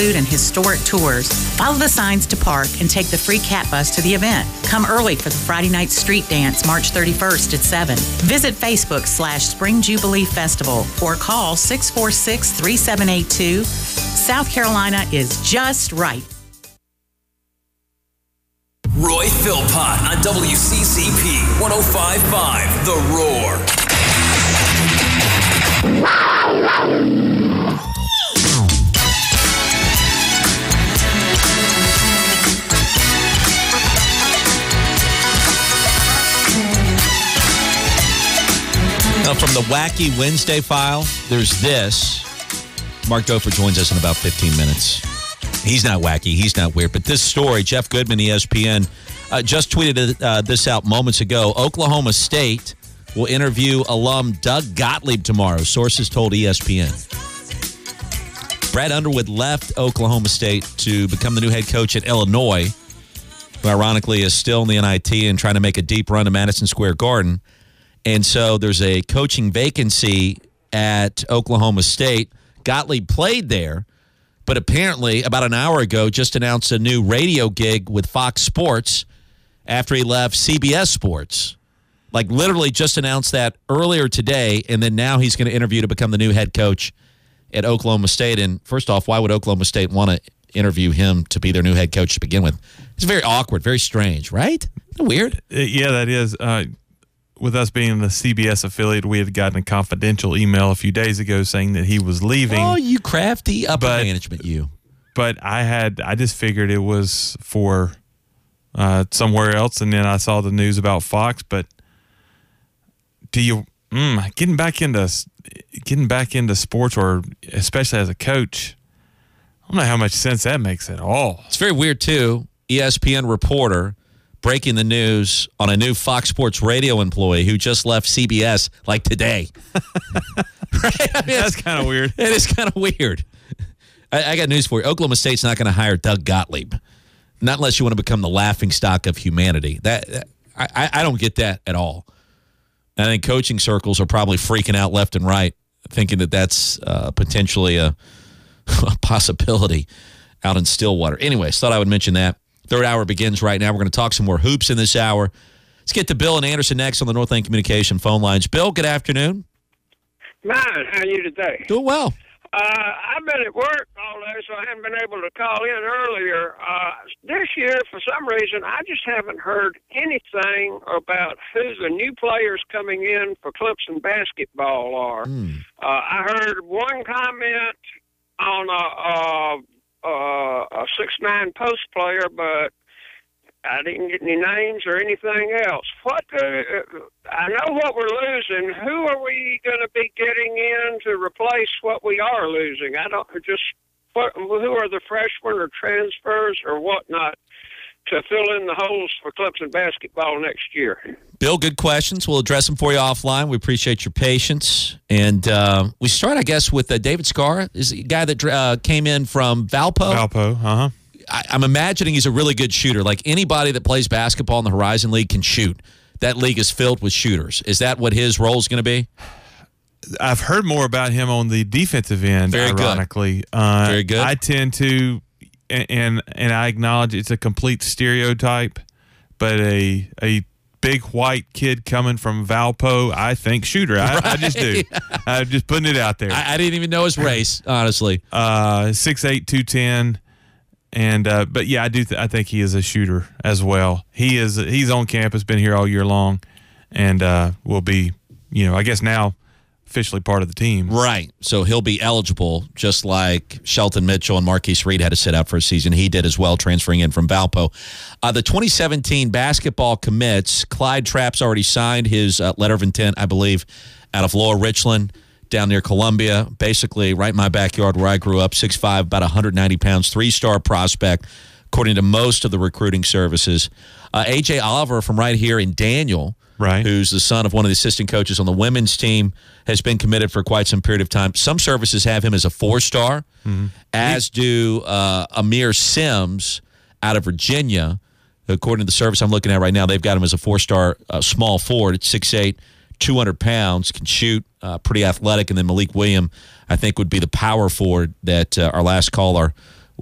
food, and historic tours. Follow the signs to park and take the free cat bus to the event. Come early for the Friday night street dance, March 31st at 7. Visit Facebook slash Spring Jubilee Festival or call 646 3782. South Carolina is just right. Roy Philpott on WCCP 1055 The Roar. Now, from the Wacky Wednesday file, there's this. Mark Dofer joins us in about 15 minutes. He's not wacky. He's not weird. But this story, Jeff Goodman, ESPN, uh, just tweeted uh, this out moments ago. Oklahoma State will interview alum Doug Gottlieb tomorrow, sources told ESPN. Brad Underwood left Oklahoma State to become the new head coach at Illinois, who ironically is still in the NIT and trying to make a deep run to Madison Square Garden. And so there's a coaching vacancy at Oklahoma State. Gottlieb played there, but apparently about an hour ago just announced a new radio gig with Fox Sports after he left CBS Sports. Like literally just announced that earlier today, and then now he's going to interview to become the new head coach at Oklahoma State. And first off, why would Oklahoma State want to interview him to be their new head coach to begin with? It's very awkward, very strange, right? Weird. Uh, yeah, that is. Uh, with us being the CBS affiliate, we had gotten a confidential email a few days ago saying that he was leaving. Oh, you crafty upper but, management, you. But I had, I just figured it was for uh, somewhere else, and then I saw the news about Fox. But do you mm, getting back into getting back into sports, or especially as a coach? I don't know how much sense that makes at all. It's very weird too. ESPN reporter breaking the news on a new Fox Sports radio employee who just left CBS like today. right? I mean, That's kind of weird. It is kind of weird. I, I, got news for you. Oklahoma State's not going to hire Doug Gottlieb, not unless you want to become the laughing stock of humanity. That, that I, I don't get that at all. I think coaching circles are probably freaking out left and right, thinking that that's uh, potentially a, a possibility out in Stillwater. Anyways, thought I would mention that. Third hour begins right now. We're going to talk some more hoops in this hour. Let's get to Bill and Anderson next on the Northland Communication phone lines. Bill, good afternoon. Man, how are you today? Doing well. Uh, I've been at work all day, so I haven't been able to call in earlier. Uh, this year, for some reason, I just haven't heard anything about who the new players coming in for Clemson basketball are. Mm. Uh, I heard one comment on a, a uh, a six nine post player, but I didn't get any names or anything else. What uh, I know what we're losing. Who are we going to be getting in to replace what we are losing? I don't just what, who are the freshmen or transfers or whatnot to fill in the holes for Clemson basketball next year. Bill, good questions. We'll address them for you offline. We appreciate your patience. And uh, we start, I guess, with uh, David Skara, is the guy that uh, came in from Valpo. Valpo, uh huh. I'm imagining he's a really good shooter. Like anybody that plays basketball in the Horizon League can shoot. That league is filled with shooters. Is that what his role is going to be? I've heard more about him on the defensive end. Very ironically, good. Uh, Very good. I tend to and and I acknowledge it's a complete stereotype, but a a big white kid coming from Valpo, I think shooter. I, right. I just do. I'm just putting it out there. I, I didn't even know his race, honestly. Uh, six eight two ten, and uh, but yeah, I do. Th- I think he is a shooter as well. He is. He's on campus, been here all year long, and uh, will be. You know, I guess now officially part of the team. Right. So he'll be eligible, just like Shelton Mitchell and Marcquise Reed had to sit out for a season. He did as well, transferring in from Valpo. Uh, the 2017 basketball commits, Clyde Trapp's already signed his uh, letter of intent, I believe, out of Lower Richland down near Columbia, basically right in my backyard where I grew up, 6'5", about 190 pounds, three-star prospect, according to most of the recruiting services. Uh, A.J. Oliver from right here in Daniel – right. who's the son of one of the assistant coaches on the women's team, has been committed for quite some period of time. Some services have him as a four star, mm-hmm. as do uh, Aamir Simms out of Virginia. According to the service I'm looking at right now, they've got him as a four star uh, small forward at 6'8, 200 pounds, can shoot, uh, pretty athletic. And then Malik William, I think, would be the power forward that uh, our last caller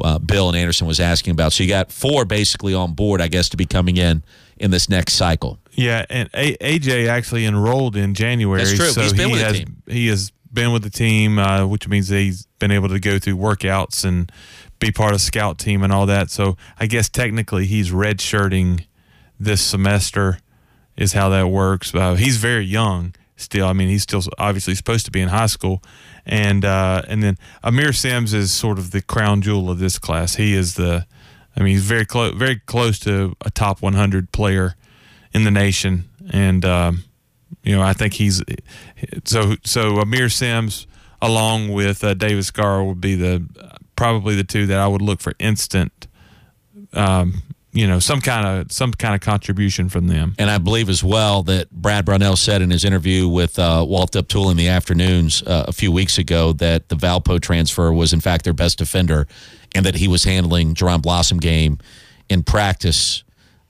uh, Bill and Anderson was asking about. So you got four basically on board, I guess, to be coming in in this next cycle. Yeah, and A- AJ actually enrolled in January. That's true. So He's been he with the has team. he has been with the team, uh, which means that he's been able to go through workouts and be part of scout team and all that. So I guess technically he's redshirting this semester is how that works. Uh, he's very young still. I mean, he's still obviously supposed to be in high school, and uh, and then Aamir Simms is sort of the crown jewel of this class. He is the, I mean, he's very close, very close to a top 100 player in the nation, and um, you know, I think he's so so. Aamir Simms, along with uh, David Skara, would be the probably the two that I would look for instant. Um, you know, some kind of some kind of contribution from them. And I believe as well that Brad Brownell said in his interview with uh, Walt Deptula in the afternoons uh, a few weeks ago that the Valpo transfer was in fact their best defender, and that he was handling Jaron Blossomgame in practice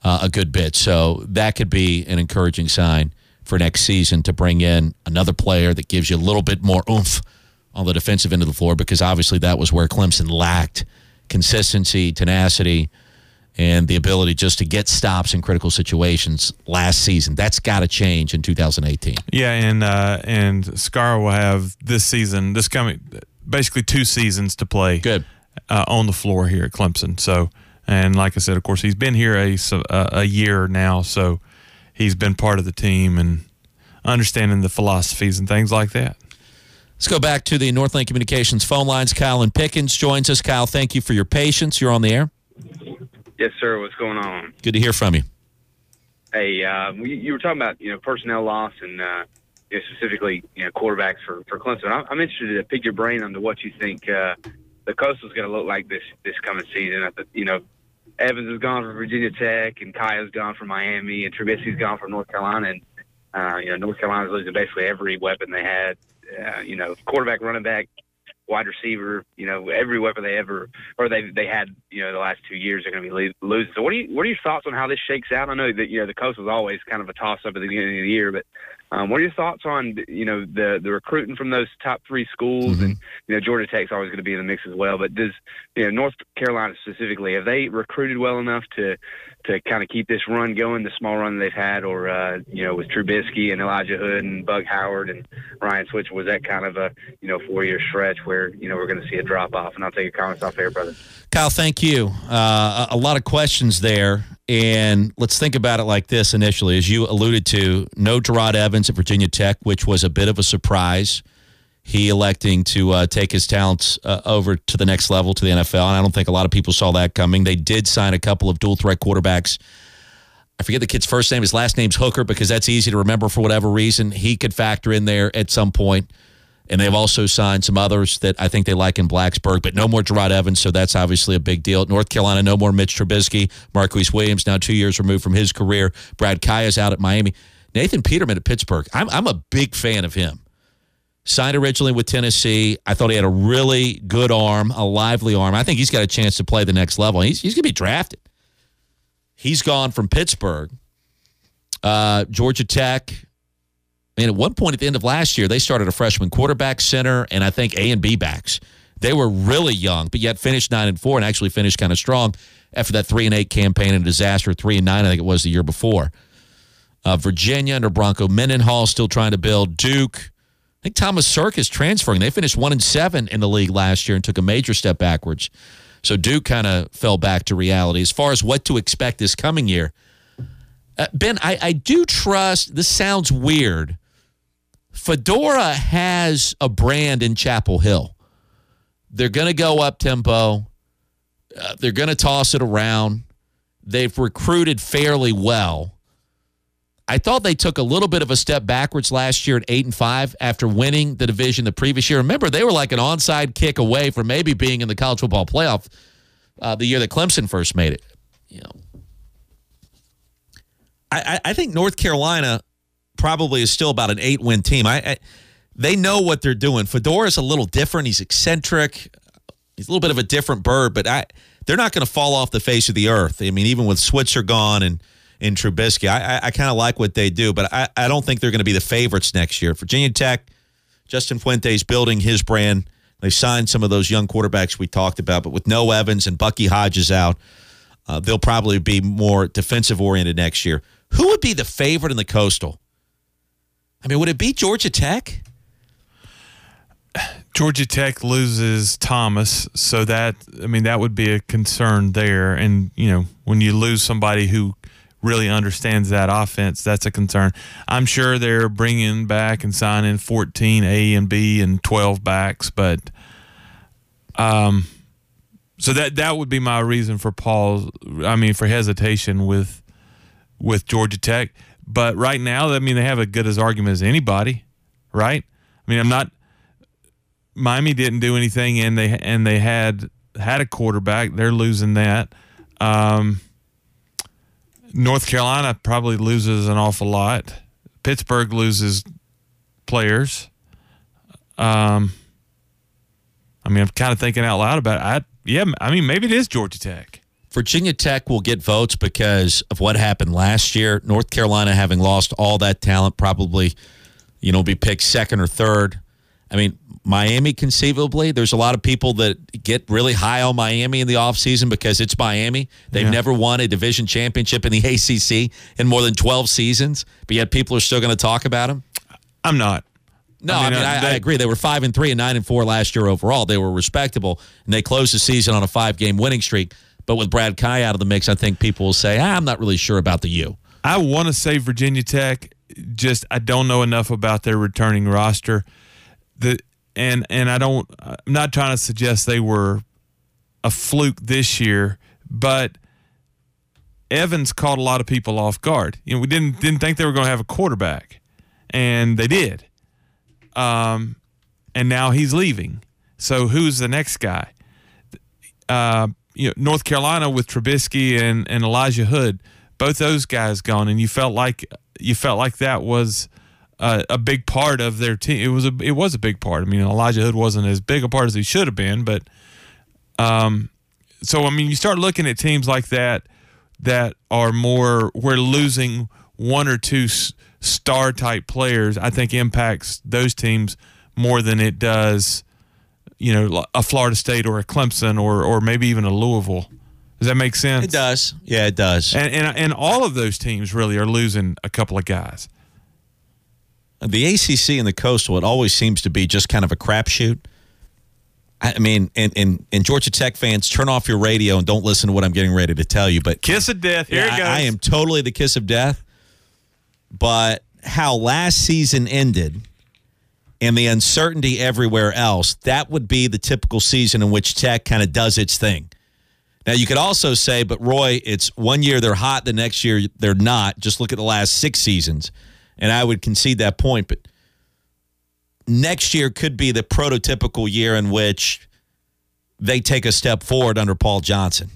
uh, a good bit. So that could be an encouraging sign for next season to bring in another player that gives you a little bit more oomph on the defensive end of the floor because obviously that was where Clemson lacked consistency, tenacity and the ability just to get stops in critical situations last season. That's got to change in 2018. Yeah, and uh, and Skara will have this season, this coming, basically two seasons to play. Good. uh, on the floor here at Clemson. So, and like I said, of course, he's been here a a, a year now, so he's been part of the team and understanding the philosophies and things like that. Let's go back to the Northland Communications phone lines. Kyle and Pickens joins us. Kyle, thank you for your patience. You're on the air. Yes, sir. What's going on? Good to hear from you. Hey, uh, you, you were talking about you know personnel loss and uh, you know, specifically you know quarterbacks for for Clemson. I'm, I'm interested to pick your brain on to what you think uh, the Coastal's going to look like this this coming season. I th- you know, Evans has gone from Virginia Tech, and Kaaya's gone from Miami, and Trubisky's gone from North Carolina, and uh, you know North Carolina's losing basically every weapon they had. Uh, you know, quarterback, running back, wide receiver, you know, every weapon they ever or they they had, you know, the last two years are going to be lo- losing. So, what are you what are your thoughts on how this shakes out? I know that you know the coast was always kind of a toss up at the beginning of the year, but um, what are your thoughts on you know the the recruiting from those top three schools and you know Georgia Tech's always going to be in the mix as well. But does you know North Carolina specifically have they recruited well enough to to kind of keep this run going, the small run they've had, or uh, you know with Trubisky and Elijah Hood and Bug Howard and Ryan Switzer was that kind of a you know four year stretch where you know we're going to see a drop off? And I'll take your comments off there, brother. Kyle, thank you. Uh, a lot of questions there. And let's think about it like this initially. As you alluded to, no Jerod Evans at Virginia Tech, which was a bit of a surprise. He electing to uh, take his talents uh, over to the next level to the NFL. And I don't think a lot of people saw that coming. They did sign a couple of dual threat quarterbacks. I forget the kid's first name. His last name's Hooker because that's easy to remember for whatever reason. He could factor in there at some point. And they've also signed some others that I think they like in Blacksburg, but no more Jerod Evans, so that's obviously a big deal. North Carolina, no more Mitch Trubisky. Marquise Williams, now two years removed from his career. Brad Kaaya's out at Miami. Nathan Peterman at Pittsburgh. I'm, I'm a big fan of him. Signed originally with Tennessee. I thought he had a really good arm, a lively arm. I think he's got a chance to play the next level. He's, he's going to be drafted. He's gone from Pittsburgh. Uh, Georgia Tech, mean, at one point at the end of last year, they started a freshman quarterback center and I think A and B backs. They were really young, but yet finished nine and four and actually finished kind of strong after that three and eight campaign and disaster. Three and nine, I think it was the year before. Uh, Virginia under Bronco Mendenhall still trying to build. Duke, I think Thomas Circus is transferring. They finished one and seven in the league last year and took a major step backwards. So Duke kind of fell back to reality as far as what to expect this coming year. Uh, ben, I, I do trust. This sounds weird. Fedora has a brand in Chapel Hill. They're going to go up tempo. Uh, they're going to toss it around. They've recruited fairly well. I thought they took a little bit of a step backwards last year at eight and five after winning the division the previous year. Remember, they were like an onside kick away from maybe being in the college football playoff uh, the year that Clemson first made it. You know, I, I think North Carolina probably is still about an eight win team. I, I they know what they're doing. Fedora's a little different. He's eccentric. He's a little bit of a different bird, but I they're not going to fall off the face of the earth. I mean, even with Switzer gone and in Trubisky, I I, I kind of like what they do, but I, I don't think they're going to be the favorites next year. Virginia Tech, Justin Fuente's building his brand They signed some of those young quarterbacks we talked about, but with no Evans and Bucky Hodges out, uh, they'll probably be more defensive oriented next year. Who would be the favorite in the Coastal? I mean, would it be Georgia Tech? Georgia Tech loses Thomas, so that I mean that would be a concern there. And you know, when you lose somebody who really understands that offense, that's a concern. I'm sure they're bringing back and signing 14 A and B and 12 backs, but um, so that that would be my reason for pause. I mean, for hesitation with with Georgia Tech. But right now, I mean, they have as good as argument as anybody, right? I mean, I'm not. Miami didn't do anything, and they and they had had a quarterback. They're losing that. Um, North Carolina probably loses an awful lot. Pittsburgh loses players. Um, I mean, I'm kind of thinking out loud about it. I, yeah, I mean, maybe it is Georgia Tech. Virginia Tech will get votes because of what happened last year. North Carolina, having lost all that talent, probably, you know, be picked second or third. I mean, Miami, conceivably, there's a lot of people that get really high on Miami in the offseason because it's Miami. They've Yeah. never won a division championship in the ACC in more than 12 seasons, but yet people are still going to talk about them. I'm not. No, I I mean, mean, uh, I, I agree. They were five and three and nine and four last year overall. They were respectable, and they closed the season on a five game winning streak. But with Brad Kaaya out of the mix, I think people will say, ah, "I'm not really sure about the U." I want to say Virginia Tech. Just I don't know enough about their returning roster. The and and I don't. I'm not trying to suggest they were a fluke this year, but Evans caught a lot of people off guard. You know, we didn't didn't think they were going to have a quarterback, and they did. Um, and now he's leaving. So who's the next guy? uh, you know, North Carolina with Trubisky and, and Elijah Hood, both those guys gone, and you felt like you felt like that was uh, a big part of their team. It was a it was a big part. I mean, Elijah Hood wasn't as big a part as he should have been, but um, so I mean, you start looking at teams like that that are more we're losing one or two s- star type players. I think impacts those teams more than it does you know, a Florida State or a Clemson or or maybe even a Louisville. Does that make sense? It does. Yeah, it does. And and and all of those teams really are losing a couple of guys. The ACC and the Coastal, it always seems to be just kind of a crapshoot. I I mean, and, and, and Georgia Tech fans, turn off your radio and don't listen to what I'm getting ready to tell you. But Kiss of death. Here Yeah, it goes. I, I am totally the kiss of death. But how last season ended and the uncertainty everywhere else, that would be the typical season in which Tech kind of does its thing. Now, you could also say, but Roy, it's one year they're hot, the next year they're not. Just look at the last six seasons. And I would concede that point. But next year could be the prototypical year in which they take a step forward under Paul Johnson.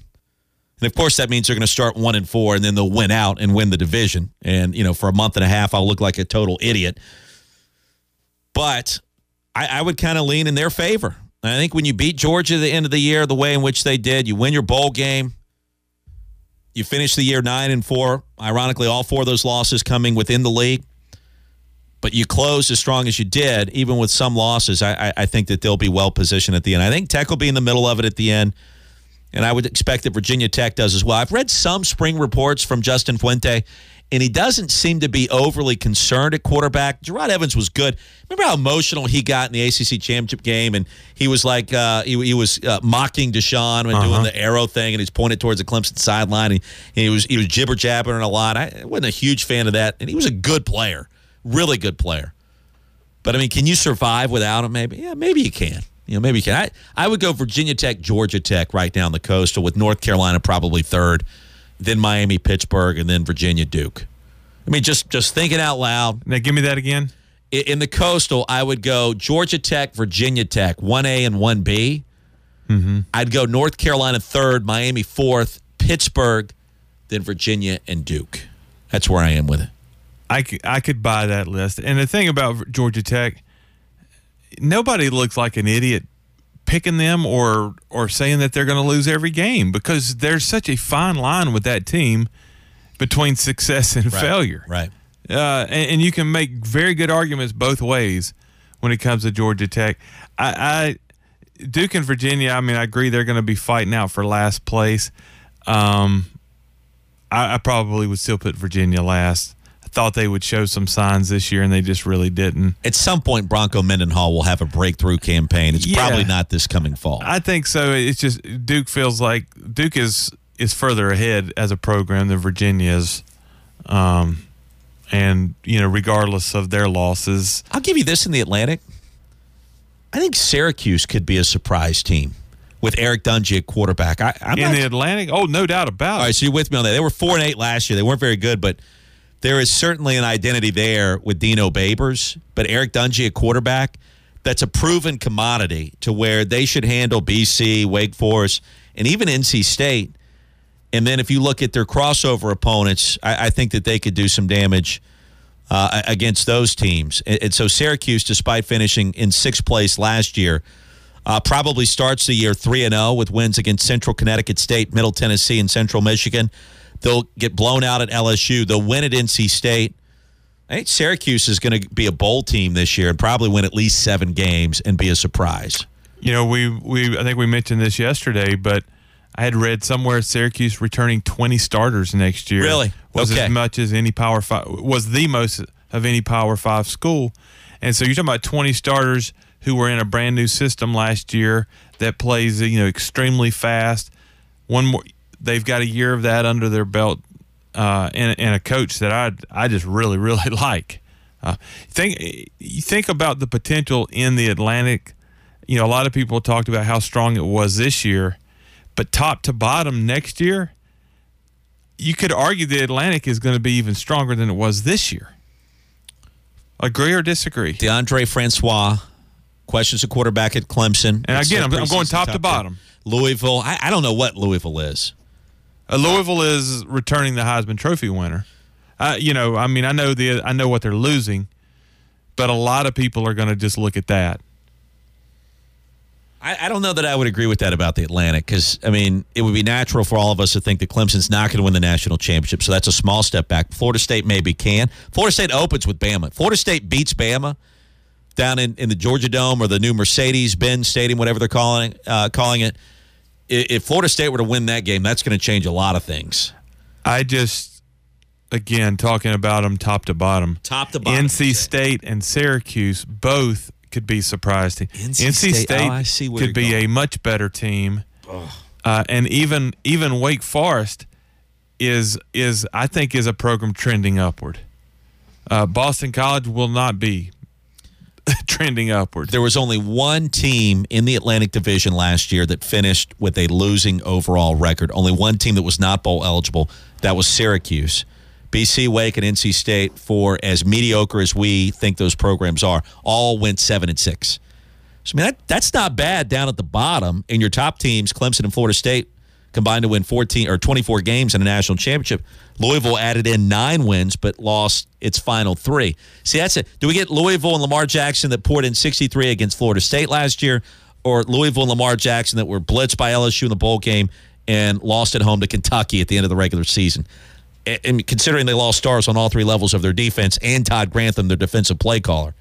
And of course, that means they're going to start one and four, and then they'll win out and win the division. And you know, for a month and a half, I'll look like a total idiot. But I, I would kind of lean in their favor. I think when you beat Georgia at the end of the year, the way in which they did, you win your bowl game. You finish the year nine and four. Ironically, all four of those losses coming within the league. But you closed as strong as you did, even with some losses. I, I, I think that they'll be well positioned at the end. I think Tech will be in the middle of it at the end and I would expect that Virginia Tech does as well. I've read some spring reports from Justin Fuente, and he doesn't seem to be overly concerned at quarterback. Jerod Evans was good. Remember how emotional he got in the ACC championship game, and he was like uh, he, he was uh, mocking Deshaun and doing the arrow thing, and he's pointed towards the Clemson sideline, and he was he was jibber jabbering a lot. I wasn't a huge fan of that, and he was a good player, really good player. But I mean, can you survive without him? Maybe, yeah, maybe you can. You know, maybe you can. I, I would go Virginia Tech, Georgia Tech right down the coastal with North Carolina probably third, then Miami, Pittsburgh, and then Virginia, Duke. I mean, just just thinking out loud. now give me that again. I- In the coastal, I would go Georgia Tech, Virginia Tech, one A and one B. Mm-hmm. I'd go North Carolina third, Miami fourth, Pittsburgh, then Virginia and Duke. That's where I am with it. I could, I could buy that list. And the thing about Georgia Tech, nobody looks like an idiot picking them or or saying that they're going to lose every game because there's such a fine line with that team between success and failure. Right. Uh, and, and you can make very good arguments both ways when it comes to Georgia Tech. I, I Duke and Virginia. I mean, I agree they're going to be fighting out for last place. Um, I, I probably would still put Virginia last. Thought they would show some signs this year, and they just really didn't. At some point, Bronco Mendenhall will have a breakthrough campaign. It's Yeah. probably not this coming fall. I think so. It's just Duke feels like Duke is is further ahead as a program than Virginia is, um, and you know, regardless of their losses, I'll give you this in the Atlantic. I think Syracuse could be a surprise team with Eric Dungey at quarterback. I, I'm in not, the Atlantic, oh, no doubt about it. right, so you're with me on that. They were four and eight last year. They weren't very good, but there is certainly an identity there with Dino Babers. But Eric Dungey a quarterback, that's a proven commodity to where they should handle BC, Wake Forest, and even NC State. And then if you look at their crossover opponents, I, I think that they could do some damage uh, against those teams. And, and so Syracuse, despite finishing in sixth place last year, uh, probably starts the year 3 and 0 with wins against Central Connecticut State, Middle Tennessee, and Central Michigan. They'll get blown out at LSU. They'll win at NC State. I think Syracuse is going to be a bowl team this year and probably win at least seven games and be a surprise. You know, we we I think we mentioned this yesterday, but I had read somewhere Syracuse returning 20 starters next year. Really? was Okay. as much as any Power Five was the most of any Power Five school, and so you're talking about 20 starters who were in a brand new system last year that plays you know extremely fast. One more, they've got a year of that under their belt, uh, and and a coach that I I just really really like. Uh, think you think about the potential in the Atlantic. You know, a lot of people talked about how strong it was this year, but top to bottom next year, you could argue the Atlantic is going to be even stronger than it was this year. Agree or disagree? Deondre Francois, questions at quarterback at Clemson. And again, I'm- I'm going preseason top to bottom. Louisville, I, I don't know what Louisville is. Uh, Louisville is returning the Heisman Trophy winner. Uh, you know, I mean, I know the I know what they're losing, but a lot of people are going to just look at that. I, I don't know that I would agree with that about the Atlantic because, I mean, it would be natural for all of us to think that Clemson's not going to win the national championship. So that's a small step back. Florida State maybe can. Florida State opens with Bama. Florida State beats Bama down in, in the Georgia Dome or the new Mercedes Benz Stadium, whatever they're calling, uh, calling it. If Florida State were to win that game, that's going to change a lot of things. I just, again, talking about them top to bottom. Top to bottom, NC. State and Syracuse both could be surprised. NC State, oh, I see where could be going. a much better team, uh, and even even Wake Forest is is I think is a program trending upward. Uh, Boston College will not be trending upward. There was only one team in the Atlantic Division last year that finished with a losing overall record. Only one team that was not bowl eligible. That was Syracuse. BC, Wake, and NC State, for as mediocre as we think those programs are, all went seven and six. So I mean that that's not bad down at the bottom. And your top teams, Clemson and Florida State, combined to win 14 or 24 games in a national championship. Louisville added in nine wins, but lost its final three. See, that's it. Do we get Louisville and Lamar Jackson that poured in 63 against Florida State last year, or Louisville and Lamar Jackson that were blitzed by LSU in the bowl game and lost at home to Kentucky at the end of the regular season? And- considering they lost stars on all three levels of their defense and Todd Grantham, their defensive play caller,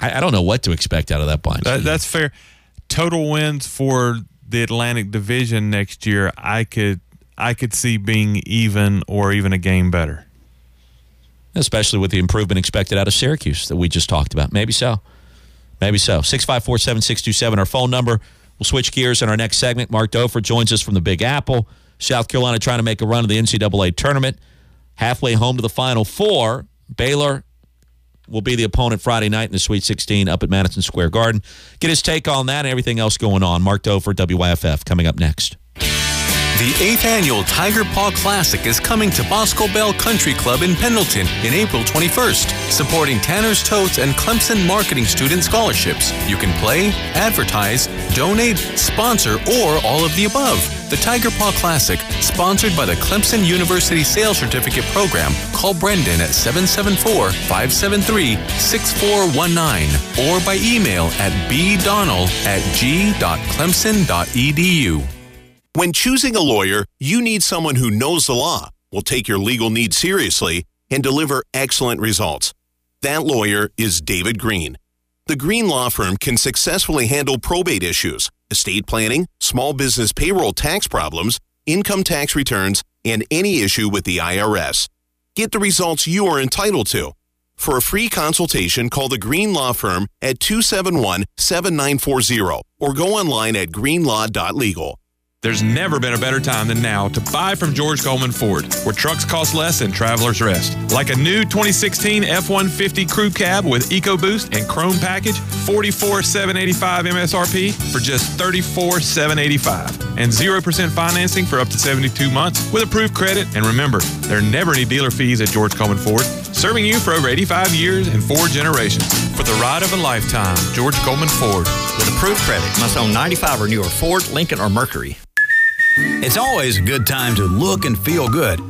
I, I don't know what to expect out of that bunch. That, that's fair. Total wins for the Atlantic Division next year, I could I could see being even or even a game better. especially with the improvement expected out of Syracuse that we just talked about. Maybe so. Maybe so. 654 7627, our phone number. We'll switch gears in our next segment. Mark Dofer joins us from the Big Apple. South Carolina trying to make a run of the NCAA tournament. Halfway home to the Final Four. Baylor will be the opponent Friday night in the Sweet 16 up at Madison Square Garden. Get his take on that and everything else going on. Mark Dofer, WYFF, coming up next. The 8th annual Tiger Paw Classic is coming to Boscobel Country Club in Pendleton in April 21st, supporting Tanner's Totes and Clemson Marketing Student Scholarships. You can play, advertise, donate, sponsor, or all of the above. The Tiger Paw Classic, sponsored by the Clemson University Sales Certificate Program. Call Brendan at 774 573 6419 or by email at bdonnell at g.clemson.edu. When choosing a lawyer, you need someone who knows the law, will take your legal needs seriously, and deliver excellent results. That lawyer is David Green. the Green Law Firm can successfully handle probate issues, estate planning, small business payroll tax problems, income tax returns, and any issue with the IRS. Get the results you are entitled to. For a free consultation, call the Green Law Firm at 271 7940 or go online at greenlaw.legal. There's never been a better time than now to buy from George Coleman Ford, where trucks cost less and travelers rest. Like a new 2016 F-150 Crew Cab with EcoBoost and Chrome package, 44,785 MSRP for just 34,785, and 0% financing for up to 72 months with approved credit. And remember, there are never any dealer fees at George Coleman Ford, serving you for over 85 years and four generations. For the ride of a lifetime, George Coleman Ford. With approved credit, must own 95 or newer Ford, Lincoln, or Mercury. It's always a good time to look and feel good.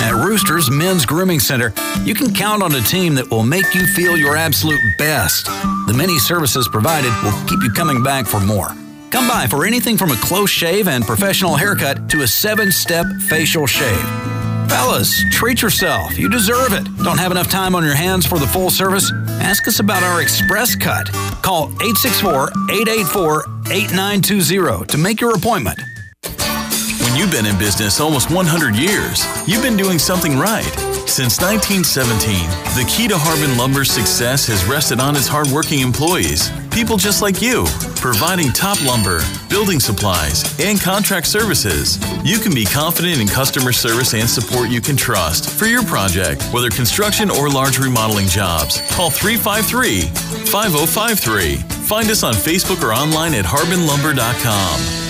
At Rooster's Men's Grooming Center, you can count on a team that will make you feel your absolute best. The many services provided will keep you coming back for more. Come by for anything from a close shave and professional haircut to a seven step facial shave. Fellas, treat yourself. You deserve it. Don't have enough time on your hands for the full service? Ask us about our express cut. Call 864 884 8920 to make your appointment. When you've been in business almost 100 years, you've been doing something right. Since 1917, the key to Harbin Lumber's success has rested on its hardworking employees, people just like you, providing top lumber, building supplies, and contract services. You can be confident in customer service and support you can trust for your project, whether construction or large remodeling jobs. Call 353 5053. Find us on Facebook or online at harbinlumber.com.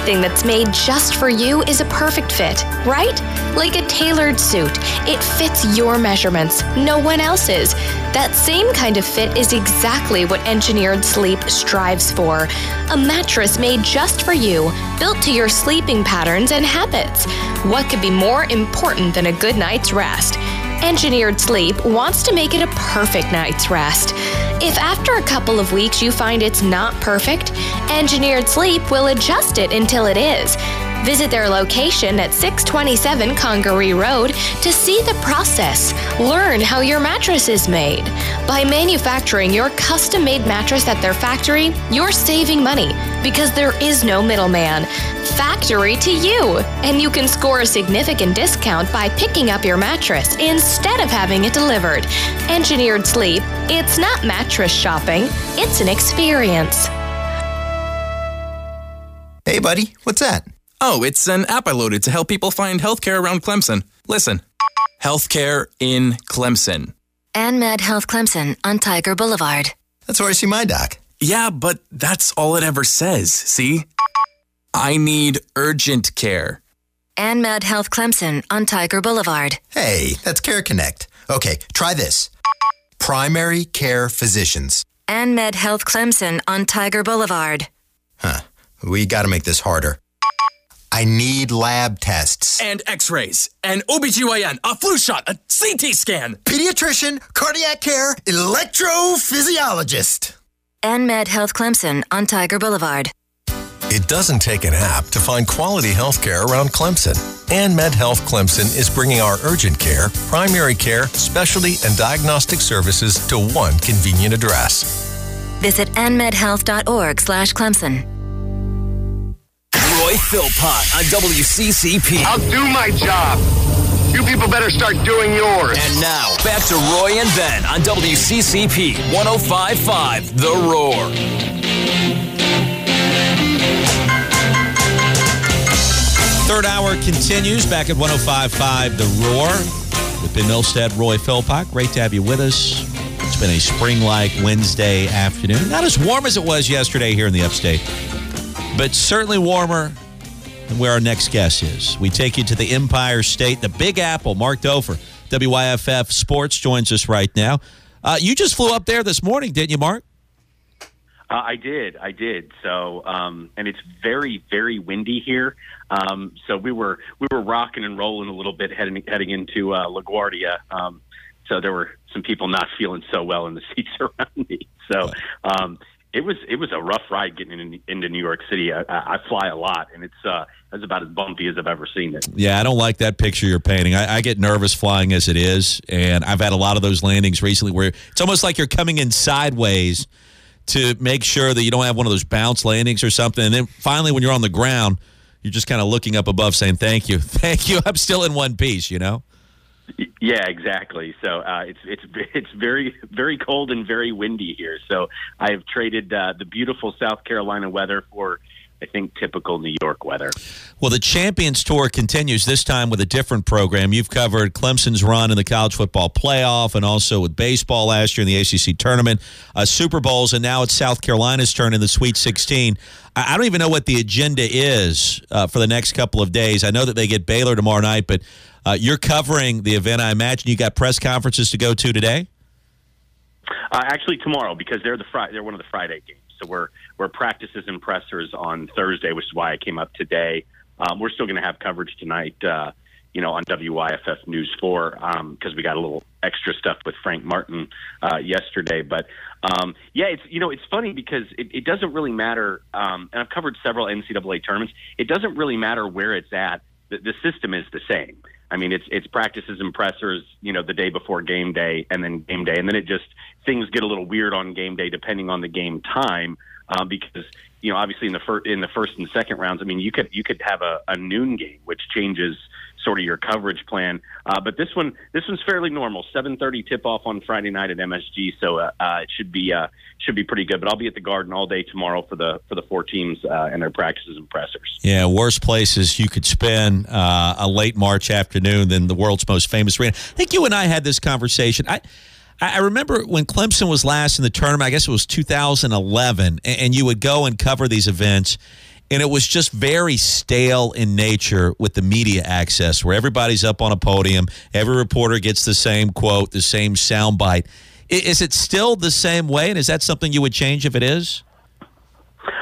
Anything that's made just for you is a perfect fit, right? Like a tailored suit. It fits your measurements, no one else's. That same kind of fit is exactly what Engineered Sleep strives for. A mattress made just for you, built to your sleeping patterns and habits. What could be more important than a good night's rest? Engineered Sleep wants to make it a perfect night's rest. If after a couple of weeks you find it's not perfect, Engineered Sleep will adjust it until it is. Visit their location at 627 Congaree Road to see the process. Learn how your mattress is made. By manufacturing your custom made mattress at their factory, you're saving money because there is no middleman. Factory to you! And you can score a significant discount by picking up your mattress instead of having it delivered. Engineered Sleep, it's not mattress shopping, it's an experience. Hey, buddy, what's that? Oh, it's an app I loaded to help people find healthcare around Clemson. Listen Healthcare in Clemson. AnMed Health Clemson on Tiger Boulevard. That's where I see my doc. Yeah, but that's all it ever says, see? I need urgent care. AnMed Health Clemson on Tiger Boulevard. Hey, that's Care Connect. Okay, try this primary care physicians. AnMed Health Clemson on Tiger Boulevard. Huh. We got to make this harder. I need lab tests. And x rays, an OBGYN, a flu shot, a CT scan. Pediatrician, cardiac care, electrophysiologist. AnMed Health Clemson on Tiger Boulevard. It doesn't take an app to find quality health care around Clemson. AnMed Health Clemson is bringing our urgent care, primary care, specialty, and diagnostic services to one convenient address. Visit anmedhealth.org slash Clemson. Roy Philpott on WCCP. I'll do my job. You people better start doing yours. And now, back to Roy and Ben on WCCP 1055 The Roar. Third hour continues back at 1055 The Roar with Ben Milstead, Roy Philpott. Great to have you with us. It's been a spring like Wednesday afternoon. Not as warm as it was yesterday here in the upstate, but certainly warmer than where our next guest is. We take you to the Empire State, the Big Apple. Mark Dofer, WYFF Sports, joins us right now. Uh, you just flew up there this morning, didn't you, Mark? Uh, I did, I did. So, um, and it's very, very windy here. Um, so we were we were rocking and rolling a little bit heading heading into uh, LaGuardia. Um, so there were some people not feeling so well in the seats around me. So um, it was it was a rough ride getting in, into New York City. I, I fly a lot, and it's uh, it's about as bumpy as I've ever seen it. Yeah, I don't like that picture you're painting. I, I, get nervous flying as it is, and I've had a lot of those landings recently where it's almost like you're coming in sideways to make sure that you don't have one of those bounce landings or something. And then finally, when you're on the ground, you're just kind of looking up above, saying "Thank you, thank you." I'm still in one piece, you know. Yeah, exactly. So uh, it's it's it's very very cold and very windy here. So I have traded uh, the beautiful South Carolina weather for I think typical New York weather. Well, the Champions Tour continues this time with a different program. You've covered Clemson's run in the college football playoff and also with baseball last year in the ACC tournament, uh, Super Bowls, and now it's South Carolina's turn in the Sweet 16. I, I don't even know what the agenda is uh, for the next couple of days. I know that they get Baylor tomorrow night, but uh, you're covering the event. I imagine you got press conferences to go to today. Uh, actually, tomorrow because they're the they're one of the Friday games. So we're we're practices and pressers on Thursday, which is why I came up today. Um, we're still going to have coverage tonight, uh, you know, on WYFF News Four because um, we got a little extra stuff with Frank Martin uh, yesterday. But um, yeah, it's you know it's funny because it, it doesn't really matter. Um, and I've covered several NCAA tournaments. It doesn't really matter where it's at. The, the system is the same. I mean, it's it's practices and pressers, you know, the day before game day, and then game day, and then it just things get a little weird on game day depending on the game time, um, because you know, obviously in the first in the first and second rounds, I mean, you could you could have a, a noon game, which changes sort of your coverage plan. Uh, but this one, this one's fairly normal. 7:30 tip off on Friday night at MSG, so uh, uh, it should be uh, should be pretty good. But I'll be at the Garden all day tomorrow for the for the four teams uh, and their practices and pressers. Yeah, worst places you could spend uh, a late March afternoon than the world's most famous arena. I think you and I had this conversation. I. I remember when Clemson was last in the tournament, I guess it was 2011, and you would go and cover these events and it was just very stale in nature with the media access where everybody's up on a podium every reporter gets the same quote the same soundbite. Is it still the same way and is that something you would change if it is?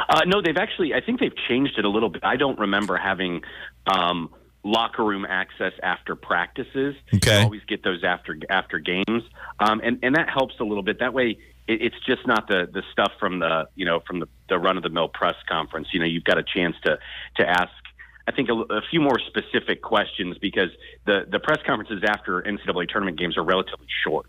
Uh, no they've actually i think they've changed it a little bit. I don't remember having um, locker room access after practices okay you always get those after after games um, and and that helps a little bit that way it, it's just not the the stuff from the you know from the, the run of the mill press conference. You know, you've got a chance to to ask. I think a, a few more specific questions because the the press conferences after NCAA tournament games are relatively short.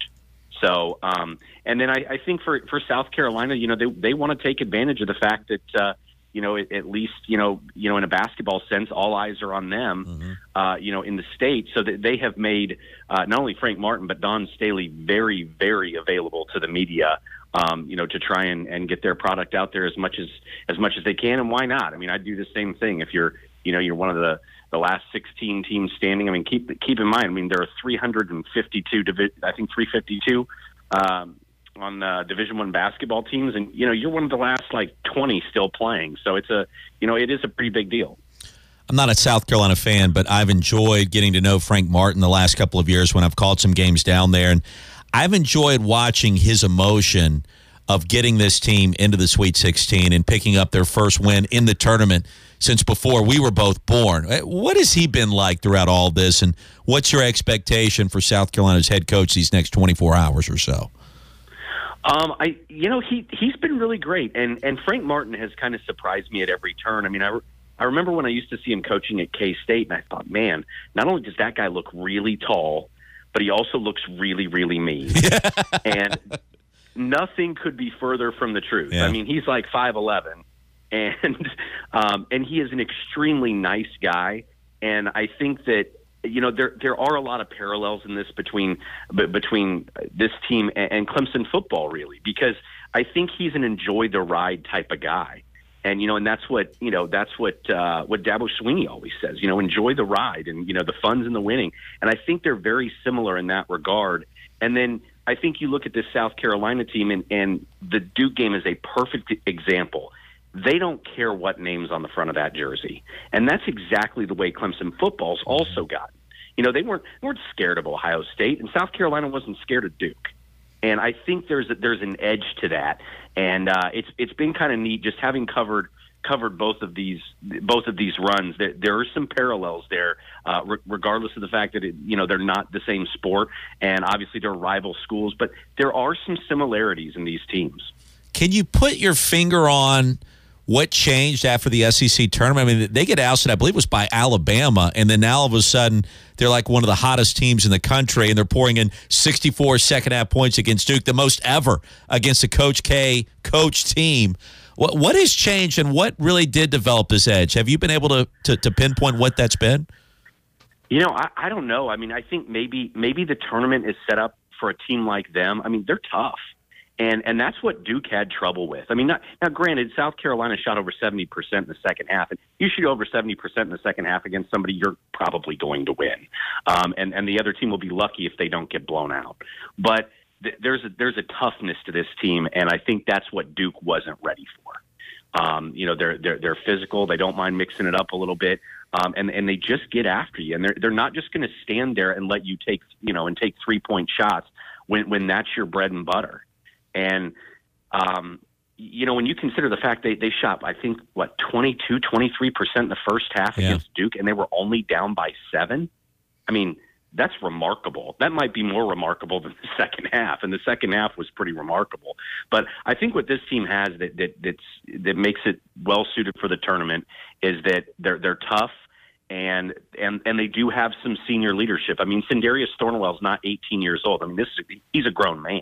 So, um, and then I, I think for for South Carolina, you know, they they want to take advantage of the fact that uh, you know at, at least you know you know in a basketball sense, all eyes are on them, mm-hmm. uh, you know, in the state, so that they have made uh, not only Frank Martin but Dawn Staley very very available to the media um, you know, to try and, and get their product out there as much as as much as they can. And why not? I mean, I'd do the same thing if you're, you know, you're one of the the last 16 teams standing. I mean, keep keep in mind. I mean, there are 352 divi- I think 352 um, on uh, Division One basketball teams, and you know, you're one of the last like 20 still playing. So it's a, you know, it is a pretty big deal. I'm not a South Carolina fan, but I've enjoyed getting to know Frank Martin the last couple of years when I've called some games down there. And I've enjoyed watching his emotion of getting this team into the Sweet 16 and picking up their first win in the tournament since before we were both born. Uh, what has he been like throughout all this, and what's your expectation for South Carolina's head coach these next 24 hours or so? Um, I, you know, he he's been really great, and and Frank Martin has kind of surprised me at every turn. I mean, I. I remember when I used to see him coaching at K State, and I thought, man, not only does that guy look really tall, but he also looks really, really mean. and nothing could be further from the truth. Yeah. I mean, he's like five eleven, and um, and he is an extremely nice guy. And I think that you know there there are a lot of parallels in this between between this team and Clemson football, really, because I think he's an enjoy the ride type of guy and you know, and that's what you know. That's what uh, what Dabo Swinney always says. You know, enjoy the ride, and you know, the fun's in the winning. And I think they're very similar in that regard. And then I think you look at this South Carolina team, and, and the Duke game is a perfect example. They don't care what names on the front of that jersey, and that's exactly the way Clemson football's also gotten. You know, they weren't they weren't scared of Ohio State, and South Carolina wasn't scared of Duke. And I think there's a, there's an edge to that, and uh, it's it's been kind of neat just having covered covered both of these both of these runs. There, there are some parallels there, uh, re- regardless of the fact that it, you know they're not the same sport, and obviously they're rival schools, but there are some similarities in these teams. Can you put your finger on what changed after the SEC tournament? I mean, they get ousted, I believe it was by Alabama, and then now all of a sudden they're like one of the hottest teams in the country, and they're pouring in 64 second half points against Duke, the most ever against a Coach K coach team. What what has changed, and what really did develop this edge? Have you been able to to, to pinpoint what that's been? You know, I, I don't know. I mean, I think maybe maybe the tournament is set up for a team like them. I mean, they're tough. And and that's what Duke had trouble with. I mean, not, now granted, South Carolina shot over seventy percent in the second half, and you shoot over seventy percent in the second half against somebody you're probably going to win. Um, and and the other team will be lucky if they don't get blown out. But th- there's a, there's a toughness to this team, and I think that's what Duke wasn't ready for. Um, you know, they're they're they're physical. They don't mind mixing it up a little bit, um, and and they just get after you. And they're they're not just going to stand there and let you take you know and take three point shots when when that's your bread and butter. And, um, you know, when you consider the fact they, they shot, I think, what, 22, 23% in the first half Yeah. against Duke, and they were only down by seven. I mean, that's remarkable. That might be more remarkable than the second half, and the second half was pretty remarkable. But I think what this team has that that that's, that makes it well suited for the tournament is that they're they're tough and and and they do have some senior leadership. I mean, Sindarius Thornwell's not 18 years old. I mean, this is he's a grown man.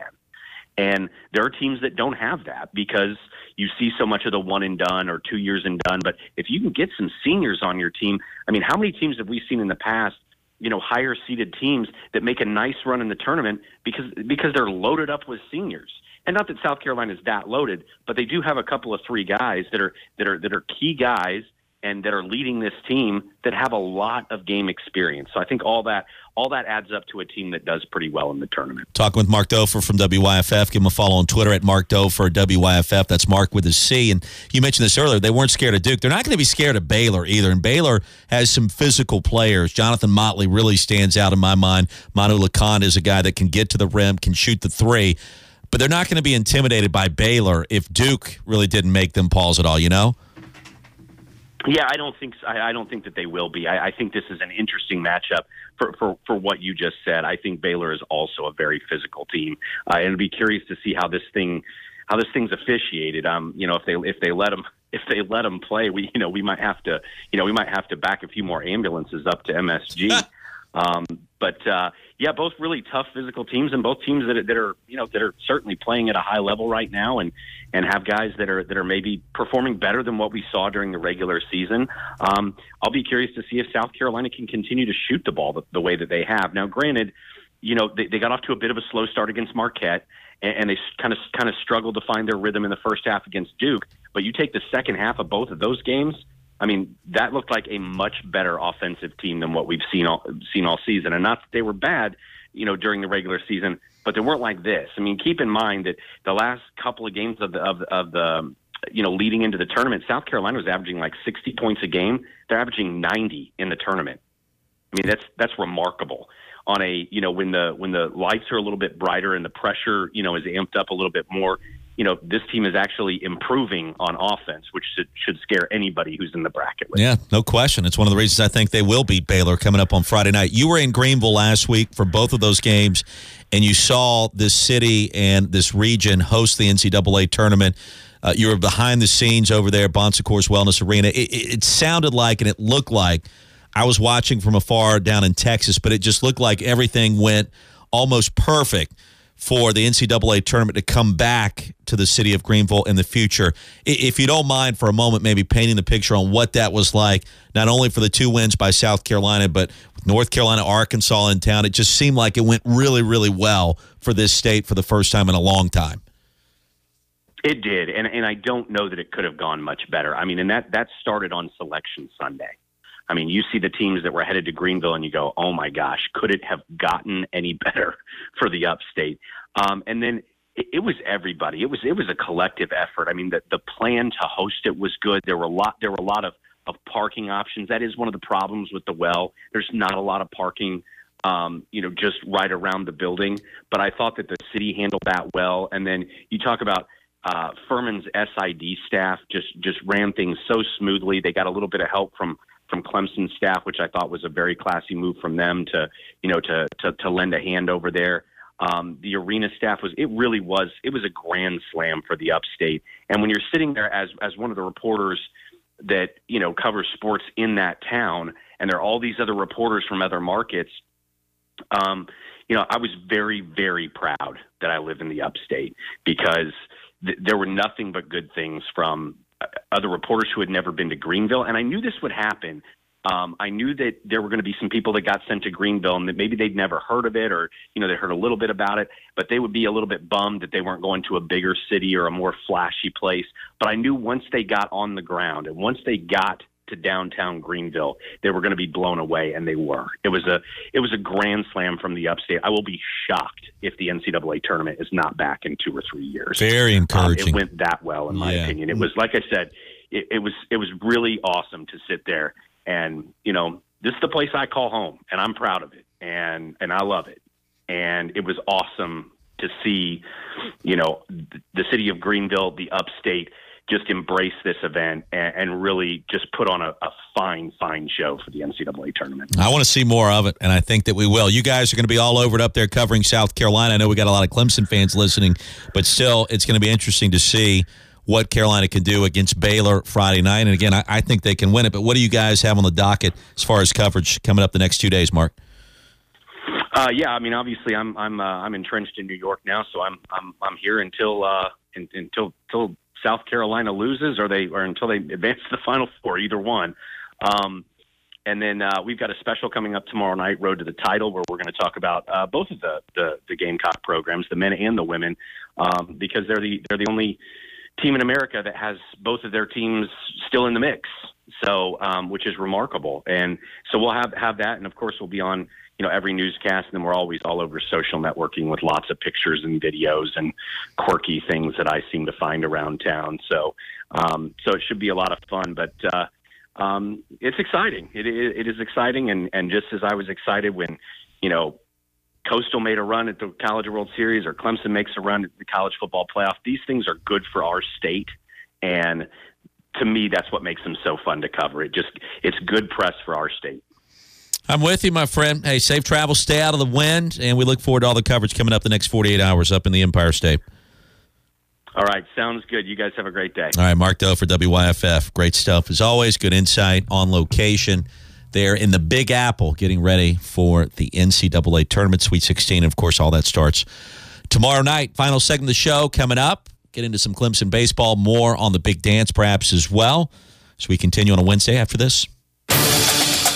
And there are teams that don't have that because you see so much of the one and done or two years and done. But if you can get some seniors on your team, I mean, how many teams have we seen in the past? You know, higher seeded teams that make a nice run in the tournament because because they're loaded up with seniors. And not that South Carolina is that loaded, but they do have a couple of three guys that are that are that are key guys and that are leading this team that have a lot of game experience. So I think all that all that adds up to a team that does pretty well in the tournament. Talking with Mark Dofer from WYFF. Give him a follow on Twitter at Mark Dofer, WYFF. That's Mark with a C. And you mentioned this earlier. They weren't scared of Duke. They're not going to be scared of Baylor either. And Baylor has some physical players. Jonathan Motley really stands out in my mind. Manu Lecomte is a guy that can get to the rim, can shoot the three. But they're not going to be intimidated by Baylor if Duke really didn't make them pause at all, you know? Yeah, I don't think I, I don't think that they will be. I, I think this is an interesting matchup for, for for what you just said. I think Baylor is also a very physical team, uh, and I'd be curious to see how this thing how this thing's officiated. Um, you know, if they if they let them if they let them play, we you know we might have to you know we might have to back a few more ambulances up to MSG. um, but uh, yeah, both really tough physical teams, and both teams that, that are you know that are certainly playing at a high level right now, and and have guys that are that are maybe performing better than what we saw during the regular season. Um, I'll be curious to see if South Carolina can continue to shoot the ball the, the way that they have. Now, granted, you know they, they got off to a bit of a slow start against Marquette, and, and they kind of kind of struggled to find their rhythm in the first half against Duke. But you take the second half of both of those games. I mean, that looked like a much better offensive team than what we've seen all seen all season. And not that they were bad, you know, during the regular season, but they weren't like this. I mean, keep in mind that the last couple of games of the of, of the you know leading into the tournament, South Carolina was averaging like 60 points a game. They're averaging 90 in the tournament. I mean, that's that's remarkable. On a you know when the when the lights are a little bit brighter and the pressure you know is amped up a little bit more, you know this team is actually improving on offense, which should, should scare anybody who's in the bracket. With Yeah, no question. It's one of the reasons I think they will beat Baylor coming up on Friday night. You were in Greenville last week for both of those games, and you saw this city and this region host the NCAA tournament. Uh, you were behind the scenes over there Bon Secours Wellness Arena. It, it, it sounded like and it looked like I was watching from afar down in Texas, but it just looked like everything went almost perfect for the NCAA tournament to come back to the city of Greenville in the future. If you don't mind for a moment, maybe painting the picture on what that was like, not only for the two wins by South Carolina, but with North Carolina, Arkansas in town. It just seemed like it went really, really well for this state for the first time in a long time. It did, and and I don't know that it could have gone much better. I mean, and that that started on Selection Sunday. I mean, you see the teams that were headed to Greenville, and you go, "Oh my gosh, could it have gotten any better for the Upstate?" Um, and then it, it was everybody. It was it was a collective effort. I mean, the the plan to host it was good. There were a lot. There were a lot of of parking options. That is one of the problems with the well. There's not a lot of parking um, you know, just right around the building. But I thought that the city handled that well. And then you talk about uh, Furman's SID staff just just ran things so smoothly. They got a little bit of help from from Clemson staff, which I thought was a very classy move from them to you know to to, to lend a hand over there. Um, the arena staff was it really was it was a grand slam for the upstate. And when you're sitting there as as one of the reporters that you know covers sports in that town, and there are all these other reporters from other markets. Um, you know, I was very, very proud that I live in the upstate because th- there were nothing but good things from other reporters who had never been to Greenville. And I knew this would happen. Um, I knew that there were going to be some people that got sent to Greenville and that maybe they'd never heard of it or, you know, they heard a little bit about it, but they would be a little bit bummed that they weren't going to a bigger city or a more flashy place. But I knew once they got on the ground and once they got to downtown Greenville, they were going to be blown away, and they were. It was a it was a grand slam from the upstate. I will be shocked if the NCAA tournament is not back in two or three years. Very encouraging. Um, it went that well, in my Yeah. opinion. It was like I said, it, it was it was really awesome to sit there, and you know, this is the place I call home, and I'm proud of it, and and I love it, and it was awesome to see, you know, th- the city of Greenville, the upstate just embrace this event and, and really just put on a, a fine, fine show for the NCAA tournament. I want to see more of it, and I think that we will. You guys are going to be all over it up there covering South Carolina. I know we got a lot of Clemson fans listening, but still, it's going to be interesting to see what Carolina can do against Baylor Friday night. And again, I, I think they can win it. But what do you guys have on the docket as far as coverage coming up the next two days, Mark? Uh, yeah, I mean, obviously, I'm I'm uh, I'm entrenched in New York now, so I'm I'm I'm here until uh, in, until until South Carolina loses, or they or until they advance to the Final Four, either one. Um, and then uh, we've got a special coming up tomorrow night, Road to the Title, where we're going to talk about uh, both of the, the the Gamecock programs, the men and the women, um, because they're the they're the only team in America that has both of their teams still in the mix. So, um, which is remarkable. And so we'll have have that, and of course we'll be on you know every newscast, and then we're always all over social networking with lots of pictures and videos and quirky things that I seem to find around town. So, um, so it should be a lot of fun. But uh, um, it's exciting. It, it, it is exciting, and and just as I was excited when you know Coastal made a run at the College World Series or Clemson makes a run at the college football playoff. These things are good for our state, and to me, that's what makes them so fun to cover. It just it's good press for our state. I'm with you, my friend. Hey, safe travel, stay out of the wind, and we look forward to all the coverage coming up the next 48 hours up in the Empire State. All right, sounds good. You guys have a great day. All right, Mark Dofer WYFF. Great stuff as always. Good insight on location there in the Big Apple, getting ready for the NCAA tournament, Sweet 16. And of course, all that starts tomorrow night. Final segment of the show coming up. Get into some Clemson baseball, more on the big dance perhaps as well. So we continue on a Wednesday after this.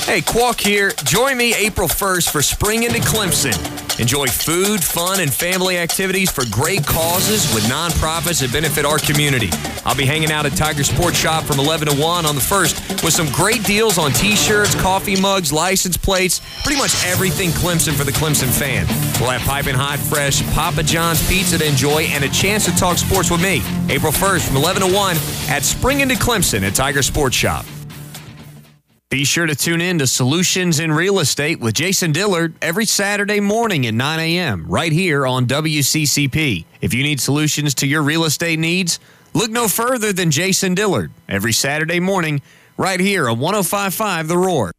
Hey, Qualk here. Join me April 1st for Spring into Clemson. Enjoy food, fun, and family activities for great causes with nonprofits that benefit our community. I'll be hanging out at Tiger Sports Shop from 11 to 1 on the 1st with some great deals on t shirts, coffee mugs, license plates, pretty much everything Clemson for the Clemson fan. We'll have piping hot, fresh Papa John's pizza to enjoy and a chance to talk sports with me. April 1st from 11 to 1 at Spring into Clemson at Tiger Sports Shop. Be sure to tune in to Solutions in Real Estate with Jason Dillard every Saturday morning at 9 a.m. right here on WCCP. If you need solutions to your real estate needs, look no further than Jason Dillard every Saturday morning right here on 1055 The Roar.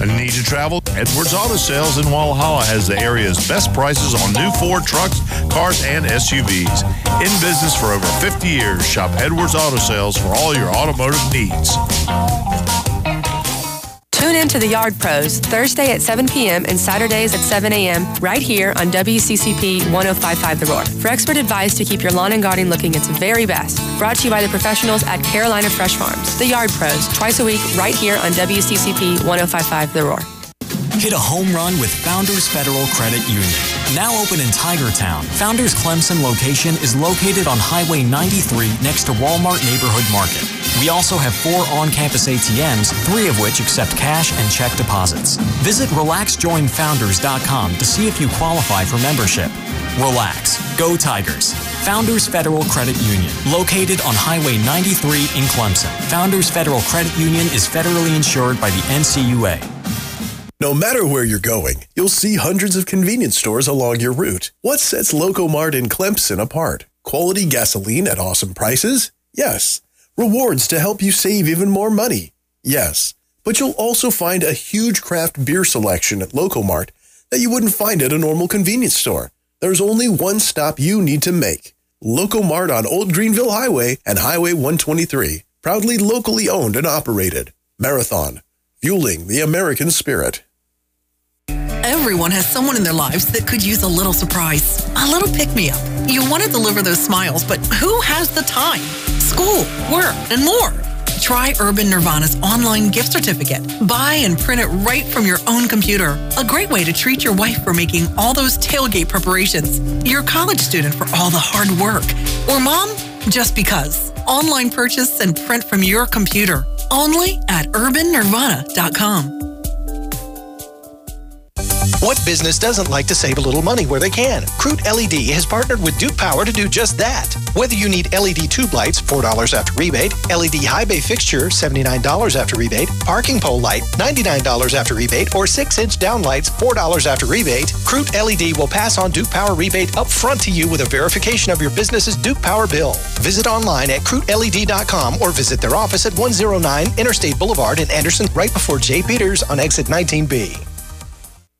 Need to travel? Edwards Auto Sales in Walhalla has the area's best prices on new Ford trucks, cars, and SUVs. In business for over 50 years, shop Edwards Auto Sales for all your automotive needs. Tune in to the Yard Pros Thursday at 7 p.m. and Saturdays at 7 a.m. right here on WCCP 1055 The Roar for expert advice to keep your lawn and garden looking its very best. Brought to you by the professionals at Carolina Fresh Farms. The Yard Pros, twice a week right here on WCCP 1055 The Roar. Hit a home run with Founders Federal Credit Union. Now open in Tigertown, Founders Clemson location is located on Highway 93 next to Walmart Neighborhood Market. We also have four on-campus ATMs, three of which accept cash and check deposits. Visit relaxjoinfounders.com to see if you qualify for membership. Relax. Go Tigers. Founders Federal Credit Union, located on Highway 93 in Clemson. Founders Federal Credit Union is federally insured by the NCUA. No matter where you're going, you'll see hundreds of convenience stores along your route. What sets Locomart in Clemson apart? Quality gasoline at awesome prices? Yes. Rewards to help you save even more money? Yes. But you'll also find a huge craft beer selection at Locomart that you wouldn't find at a normal convenience store. There's only one stop you need to make. Locomart on Old Greenville Highway and Highway 123. Proudly locally owned and operated. Marathon, fueling the American spirit. Everyone has someone in their lives that could use a little surprise, a little pick me up. You want to deliver those smiles, but who has the time? School, work, and more. Try Urban Nirvana's online gift certificate. Buy and print it right from your own computer. A great way to treat your wife for making all those tailgate preparations, your college student for all the hard work, or mom, just because. Online purchase and print from your computer. Only at urbannirvana.com. What business doesn't like to save a little money where they can? Crude LED has partnered with Duke Power to do just that. Whether you need LED tube lights, $4 after rebate, LED high bay fixture, $79 after rebate, parking pole light, $99 after rebate, or 6 inch down lights, $4 after rebate, Crude LED will pass on Duke Power rebate up front to you with a verification of your business's Duke Power bill. Visit online at crudeled.com or visit their office at 109 Interstate Boulevard in Anderson, right before J. Peters on exit 19B.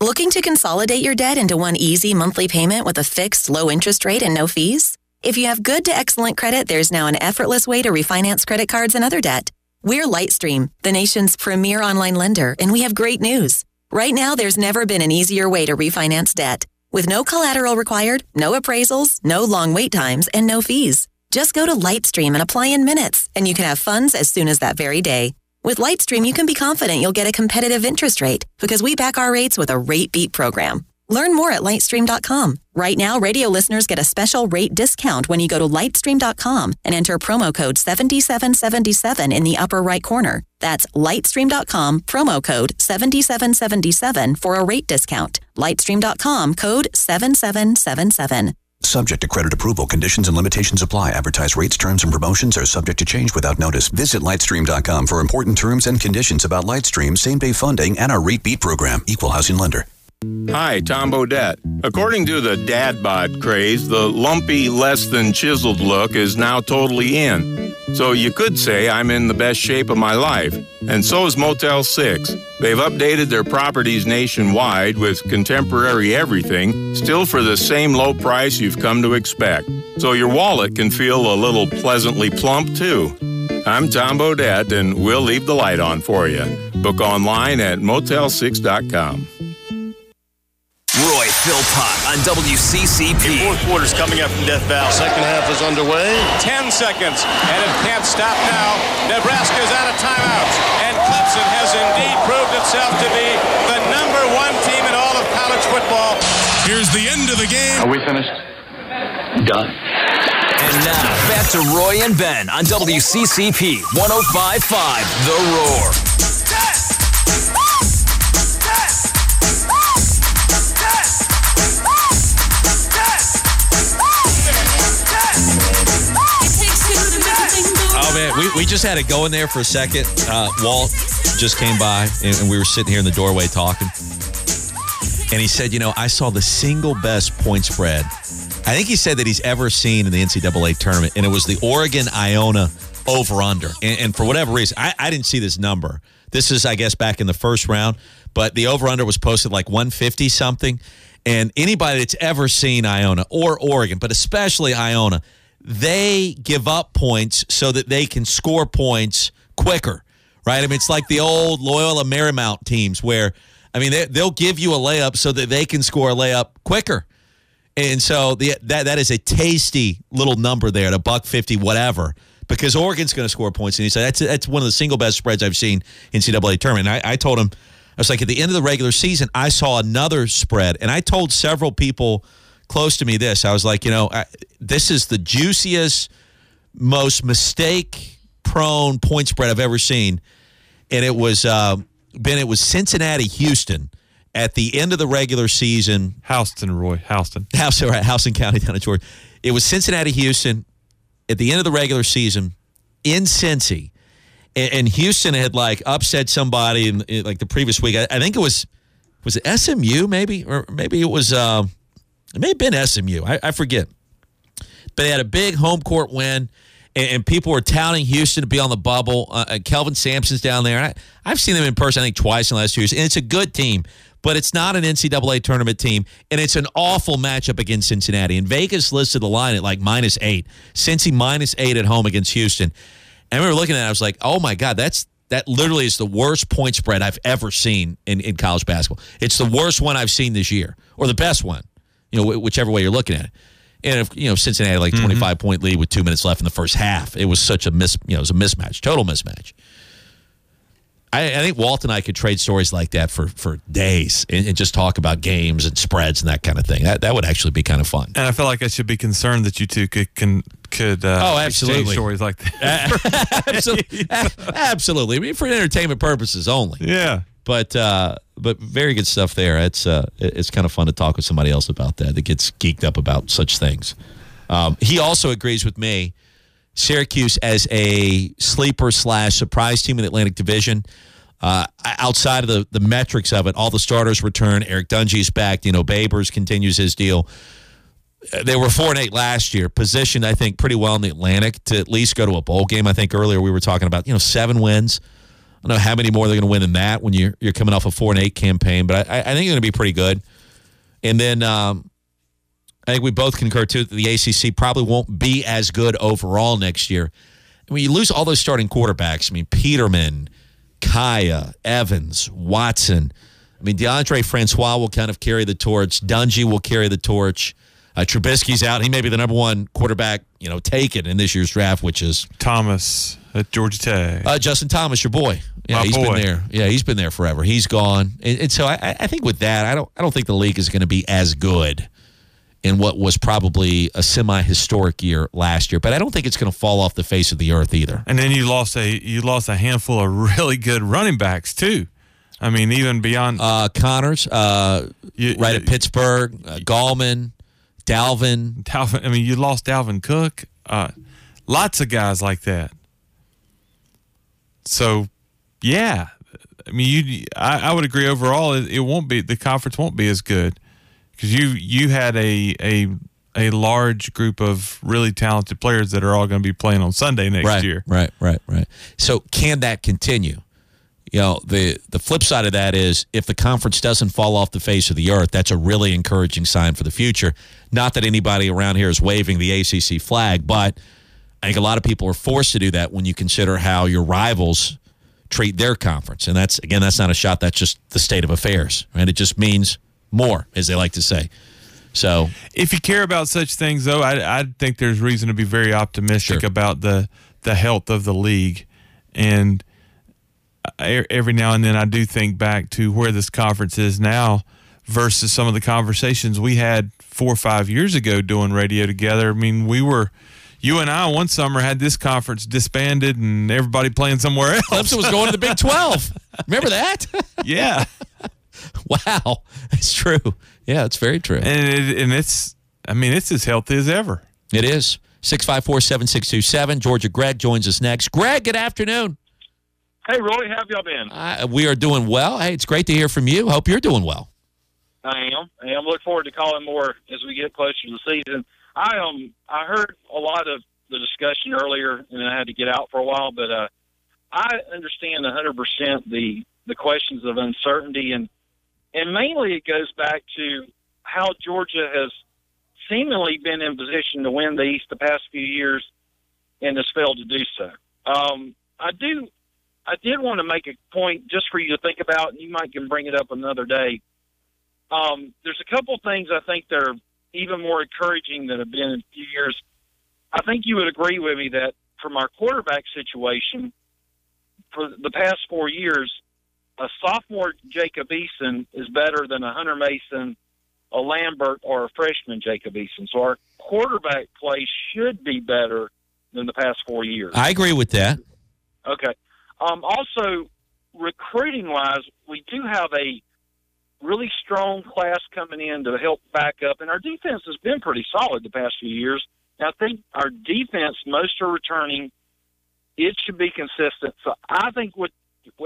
Looking to consolidate your debt into one easy monthly payment with a fixed, low interest rate and no fees? If you have good to excellent credit, there's now an effortless way to refinance credit cards and other debt. We're Lightstream, the nation's premier online lender, and we have great news. Right now, there's never been an easier way to refinance debt. With no collateral required, no appraisals, no long wait times, and no fees. Just go to Lightstream and apply in minutes, and you can have funds as soon as that very day. With Lightstream, you can be confident you'll get a competitive interest rate because we back our rates with a rate beat program. Learn more at lightstream.com. Right now, radio listeners get a special rate discount when you go to lightstream.com and enter promo code 7777 in the upper right corner. That's lightstream.com, promo code 7777 for a rate discount. Lightstream.com, code 7777. Subject to credit approval, conditions and limitations apply. Advertise rates, terms, and promotions are subject to change without notice. Visit Lightstream.com for important terms and conditions about Lightstream, same day funding, and our Rate Beat program. Equal housing lender. Hi, Tom Bodett. According to the dad bod craze, the lumpy, less than chiseled look is now totally in. So you could say I'm in the best shape of my life. And so is Motel 6. They've updated their properties nationwide with contemporary everything, still for the same low price you've come to expect. So your wallet can feel a little pleasantly plump, too. I'm Tom Bodett, and we'll leave the light on for you. Book online at motel6.com. Roy Philpott on WCCP. fourth quarter's coming up from Death Valley. Second half is underway. 10 seconds, and it can't stop now. Nebraska's out of timeouts, and Clemson has indeed proved itself to be the number one team in all of college football. Here's the end of the game. Are we finished? Done. And now, back to Roy and Ben on WCCP 1055 The Roar. We, just had it going there for a second. Uh, Walt just came by and, and we were sitting here in the doorway talking. And he said, you know, I saw the single best point spread. I think he said that he's ever seen in the NCAA tournament, and it was the Oregon Iona over under. And, and for whatever reason, I, I didn't see this number. This is, I guess, back in the first round, but the over under was posted like 150 something. And anybody that's ever seen Iona or Oregon, but especially Iona, they give up points so that they can score points quicker, right? I mean, it's like the old Loyola Marymount teams where, I mean, they, they'll give you a layup so that they can score a layup quicker. And so the, that that is a tasty little number there, at a buck fifty, whatever, because Oregon's going to score points. And he said that's that's one of the single best spreads I've seen in NCAA tournament. And I, I told him, I was like, at the end of the regular season, I saw another spread, and I told several people close to me this. I was like, you know, I, this is the juiciest, most mistake prone point spread I've ever seen, and it was uh, Ben. It was Cincinnati, Houston at the end of the regular season. Houston, Roy, Houston. Houston, right, Houston County down in Georgia. It was Cincinnati, Houston at the end of the regular season in Cincy. And, and Houston had like upset somebody in, in like the previous week. I, I, think it was, was it SMU maybe? Or maybe it was, uh, it may have been SMU. I, I forget. But they had a big home court win. and, and people were touting Houston to be on the bubble. Uh, uh, Kelvin Sampson's down there. I, I've seen them in person, I think, twice in the last two years, and it's a good team. But it's not an NCAA tournament team, and it's an awful matchup against Cincinnati. And Vegas listed the line at like minus eight. Cincy minus eight at home against Houston. And I remember looking at it, I was like, oh my God, that's that literally is the worst point spread I've ever seen in, in college basketball. It's the worst one I've seen this year, or the best one, you know, whichever way you're looking at it. And if you know Cincinnati had like Mm-hmm. 25 point lead with two minutes left in the first half, it was such a miss. You know, it was a mismatch, total mismatch. I, I think Walt and I could trade stories like that for for days and, and just talk about games and spreads and that kind of thing. That that would actually be kind of fun. And I feel like I should be concerned that you two could can could uh, Oh, absolutely. stories like that. absolutely, absolutely. I mean, for entertainment purposes only. Yeah. But uh, but very good stuff there. It's uh, it's kind of fun to talk with somebody else about that that gets geeked up about such things. Um, he also agrees with me. Syracuse as a sleeper slash surprise team in the Atlantic Division. Uh, outside of the, the metrics of it, all the starters return. Eric Dungey's back. You know, Babers continues his deal. Uh, They were four and eight last year, positioned I think pretty well in the Atlantic to at least go to a bowl game. I think earlier we were talking about you know seven wins. I don't know how many more they're going to win than that when you're you're coming off a four and eight campaign, but I, I think they're going to be pretty good. And then um, I think we both concur too that the ACC probably won't be as good overall next year. When you lose all those starting quarterbacks, I mean Peterman, Kaaya, Evans, Watson. I mean Deondre Francois will kind of carry the torch. Dungey will carry the torch. Uh, Trubisky's out. He may be the number one quarterback, you know, taken in this year's draft, which is Thomas at Georgia Tech. uh, Justin Thomas, your boy. Yeah, My he's boy. been there. Yeah, he's been there forever. He's gone, and, and so I, I think with that, I don't, I don't think the league is going to be as good in what was probably a semi-historic year last year. But I don't think it's going to fall off the face of the earth either. And then you lost a you lost a handful of really good running backs too. I mean, even beyond uh, Connors, uh, right at Pittsburgh, uh, Gallman, Dalvin. Dalvin. I mean, you lost Dalvin Cook. Uh, lots of guys like that. So, yeah, I mean, you. I, I would agree. Overall, it, it won't be the conference won't be as good because you you had a a a large group of really talented players that are all going to be playing on Sunday next right, year. Right, right, right. So can that continue? You know, the the flip side of that is if the conference doesn't fall off the face of the earth, that's a really encouraging sign for the future. Not that anybody around here is waving the ACC flag, but I think a lot of people are forced to do that when you consider how your rivals treat their conference. And that's again, that's not a shot. That's just the state of affairs, right? It just means more, as they like to say. So If you care about such things, though, I, I think there's reason to be very optimistic about the the health of the league. And every now and then, I do think back to where this conference is now versus some of the conversations we had four or five years ago doing radio together. I mean, we were. You and I one summer had this conference disbanded and everybody playing somewhere else. Clemson was going to the Big 12. Remember that? yeah. wow. It's true. Yeah, it's very true. And it, and it's I mean, it's as healthy as ever. It is. 654 7627. Georgia Greg joins us next. Greg, good afternoon. Hey, Roy, how have y'all been? Uh, we are doing well. Hey, it's great to hear from you. Hope you're doing well. I am. I am. Look forward to calling more as we get closer to the season. I um I heard a lot of the discussion earlier, and I had to get out for a while, but uh, I understand 100 percent the the questions of uncertainty, and and mainly it goes back to how Georgia has seemingly been in position to win the East the past few years, and has failed to do so. Um, I do. I did want to make a point just for you to think about, and you might can bring it up another day. Um, there's a couple things I think that are even more encouraging than have been in a few years. I think you would agree with me that from our quarterback situation for the past four years, a sophomore Jacob Eason is better than a Hutson Mason, a Lambert, or a freshman Jacob Eason. So our quarterback play should be better than the past four years. I agree with that. Okay. Um, also, recruiting wise, we do have a really strong class coming in to help back up, and our defense has been pretty solid the past few years. And I think our defense, most are returning. It should be consistent. So I think what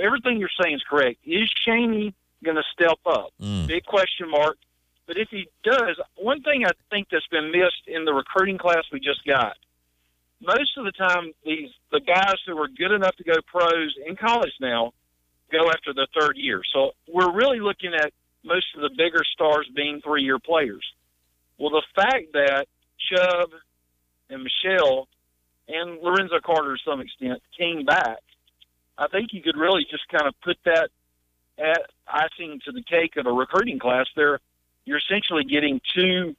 everything you're saying is correct. Is Chaney going to step up? Big question mark. But if he does, one thing I think that's been missed in the recruiting class we just got most of the time these the guys who are good enough to go pros in college now go after their third year. So we're really looking at most of the bigger stars being three year players. Well, the fact that Chubb and Michel and Lorenzo Carter to some extent came back, I think you could really just kind of put that at icing to the cake of a recruiting class. There, you're essentially getting two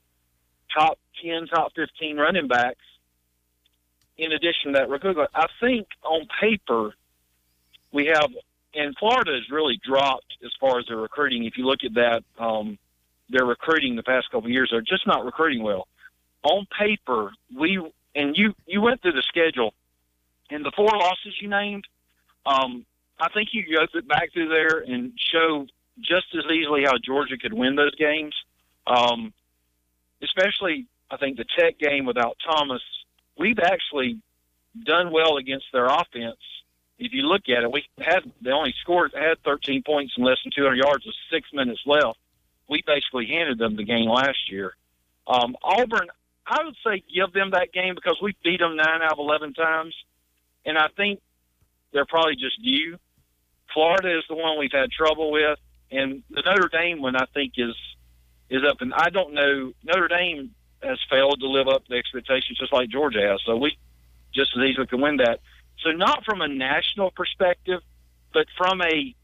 top ten, top fifteen running backs in addition to that recruiting. I think on paper we have, and Florida has really dropped as far as their recruiting. If you look at that, um, their recruiting the past couple of years, they're just not recruiting well. On paper, we and you you went through the schedule, and the four losses you named. Um, I think you go back through there and show just as easily how Georgia could win those games. Um, especially, I think the Tech game without Thomas, we've actually done well against their offense. If you look at it, we had they only scored had 13 points in less than 200 yards with six minutes left. We basically handed them the game last year. Um, Auburn, I would say give them that game because we beat them nine out of 11 times, and I think they're probably just due. Florida is the one we've had trouble with, and the Notre Dame one I think is is up. And I don't know Notre Dame has failed to live up to the expectations, just like Georgia has. So we just as easily can win that. So not from a national perspective, but from a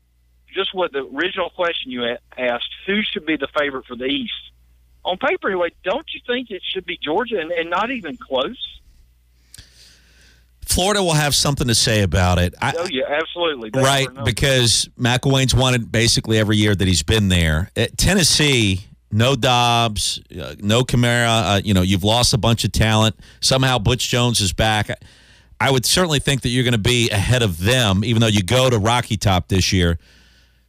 just what the original question you asked: Who should be the favorite for the East? On paper, anyway, don't you think it should be Georgia and, and not even close? Florida will have something to say about it. I, oh yeah, absolutely. They right, because McElwain's won it basically every year that he's been there. At Tennessee, no Dobbs, uh, no Kamara. Uh, you know, you've lost a bunch of talent. Somehow Butch Jones is back. I would certainly think that you're going to be ahead of them, even though you go to Rocky Top this year.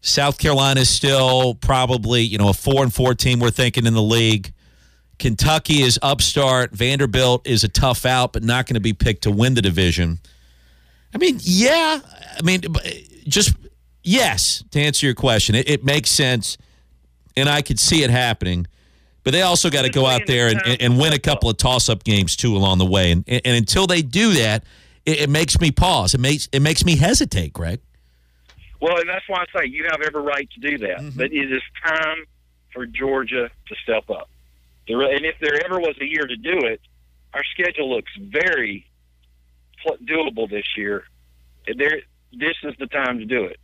South Carolina is still probably you know a four and four team. We're thinking in the league. Kentucky is upstart. Vanderbilt is a tough out, but not going to be picked to win the division. I mean, yeah. I mean, just yes, to answer your question, it, it makes sense, and I could see it happening. But they also got to go out there and, and, win a couple of toss up games too along the way. And, and until they do that, it, it, makes me pause. It makes it makes me hesitate, Greg. Well, and that's why I say you have every right to do that. Mm-hmm. But it is time for Georgia to step up. And if there ever was a year to do it, our schedule looks very doable this year. There, this is the time to do it.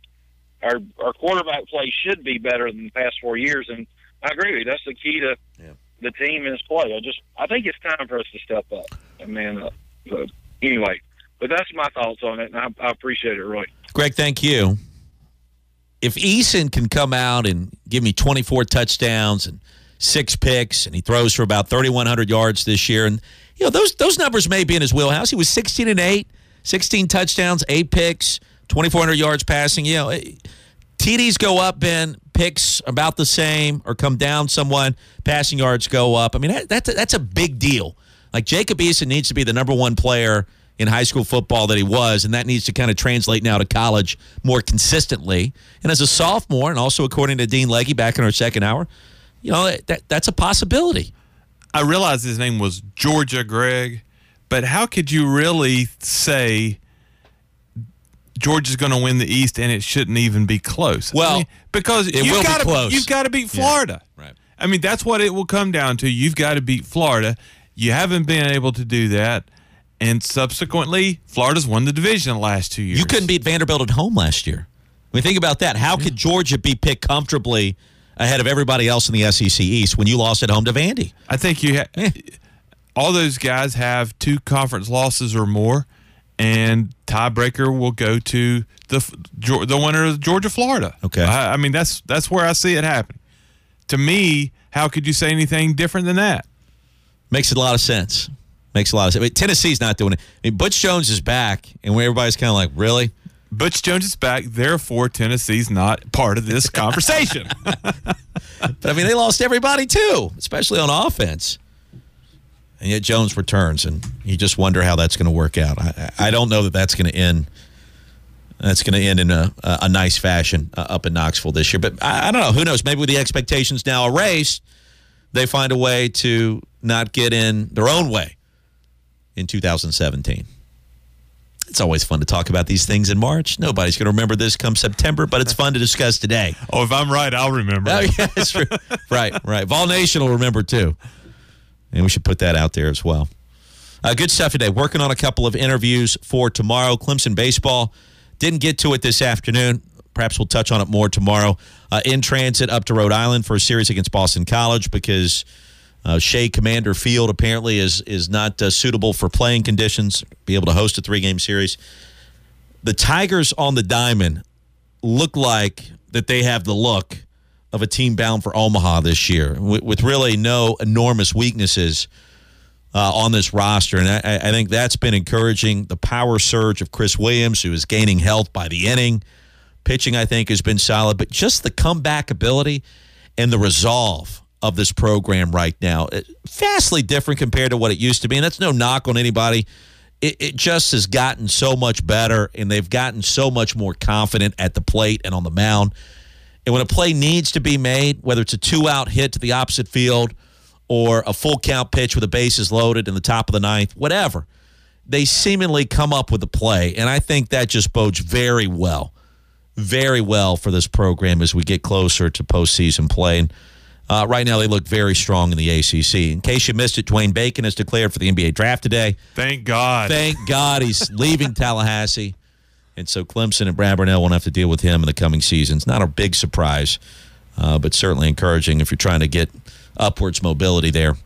Our our quarterback play should be better than the past four years, and I agree with you. That's the key to yeah. the team and its play. I just I think it's time for us to step up and man up. Uh, but anyway, but that's my thoughts on it, and I, I appreciate it, Roy. Greg, thank you. If Eason can come out and give me 24 touchdowns and six picks, and he throws for about 3,100 yards this year. And, you know, those, those numbers may be in his wheelhouse. He was 16 and 8, 16 touchdowns, eight picks, 2,400 yards passing. You know, eh, TDs go up, Ben, picks about the same or come down Someone passing yards go up. I mean, that, that's, a, that's a big deal. Like, Jacob Eason needs to be the number one player in high school football that he was, and that needs to kind of translate now to college more consistently. And as a sophomore, and also according to Dean Legge back in our second hour, you know, that that's a possibility. I realize his name was Georgia Greg, but how could you really say Georgia's going to win the East and it shouldn't even be close? Well, I mean, because it you've will got be close. You've got to beat Florida. Yeah, right. I mean, that's what it will come down to. You've got to beat Florida. You haven't been able to do that. And subsequently, Florida's won the division the last two years. You couldn't beat Vanderbilt at home last year. I mean, think about that. How could Georgia be picked comfortably ahead of everybody else in the SEC East when you lost at home to Vandy. I think you ha- all those guys have two conference losses or more, and tiebreaker will go to the the winner of Georgia Florida. Okay, I, I mean that's that's where I see it happen. To me, how could you say anything different than that? Makes a lot of sense. Makes a lot of sense. I mean, Tennessee's not doing it. I mean, Butch Jones is back, and everybody's kind of like, really? Butch Jones is back. Therefore, Tennessee's not part of this conversation. but I mean, they lost everybody too, especially on offense. And yet Jones returns, and you just wonder how that's going to work out. I, I don't know that that's going to end. That's going to end in a, a nice fashion uh, up in Knoxville this year. But I, I don't know. Who knows? Maybe with the expectations now erased, they find a way to not get in their own way in 2017. It's always fun to talk about these things in March. Nobody's going to remember this come September, but it's fun to discuss today. Oh, if I'm right, I'll remember. Oh, yeah, that's true. right, right. Vol Nation will remember too. And we should put that out there as well. Uh, good stuff today. Working on a couple of interviews for tomorrow. Clemson baseball didn't get to it this afternoon. Perhaps we'll touch on it more tomorrow. Uh, in transit up to Rhode Island for a series against Boston College because uh, Shea Commander Field apparently is is not uh, suitable for playing conditions. Be able to host a three game series. The Tigers on the diamond look like that they have the look of a team bound for Omaha this year, with, with really no enormous weaknesses uh, on this roster. And I, I think that's been encouraging. The power surge of Chris Williams, who is gaining health by the inning. Pitching, I think, has been solid, but just the comeback ability and the resolve of this program right now, vastly different compared to what it used to be. And that's no knock on anybody. It, it just has gotten so much better, and they've gotten so much more confident at the plate and on the mound. And when a play needs to be made, whether it's a two out hit to the opposite field or a full count pitch with the bases loaded in the top of the ninth, whatever, they seemingly come up with a play. And I think that just bodes very well, very well for this program as we get closer to postseason play. And uh, right now, they look very strong in the ACC. In case you missed it, Dwayne Bacon is declared for the NBA draft today. Thank God. Thank God he's leaving Tallahassee. And so Clemson and Brad Brownell won't have to deal with him in the coming seasons. Not a big surprise, uh, but certainly encouraging if you're trying to get upwards mobility there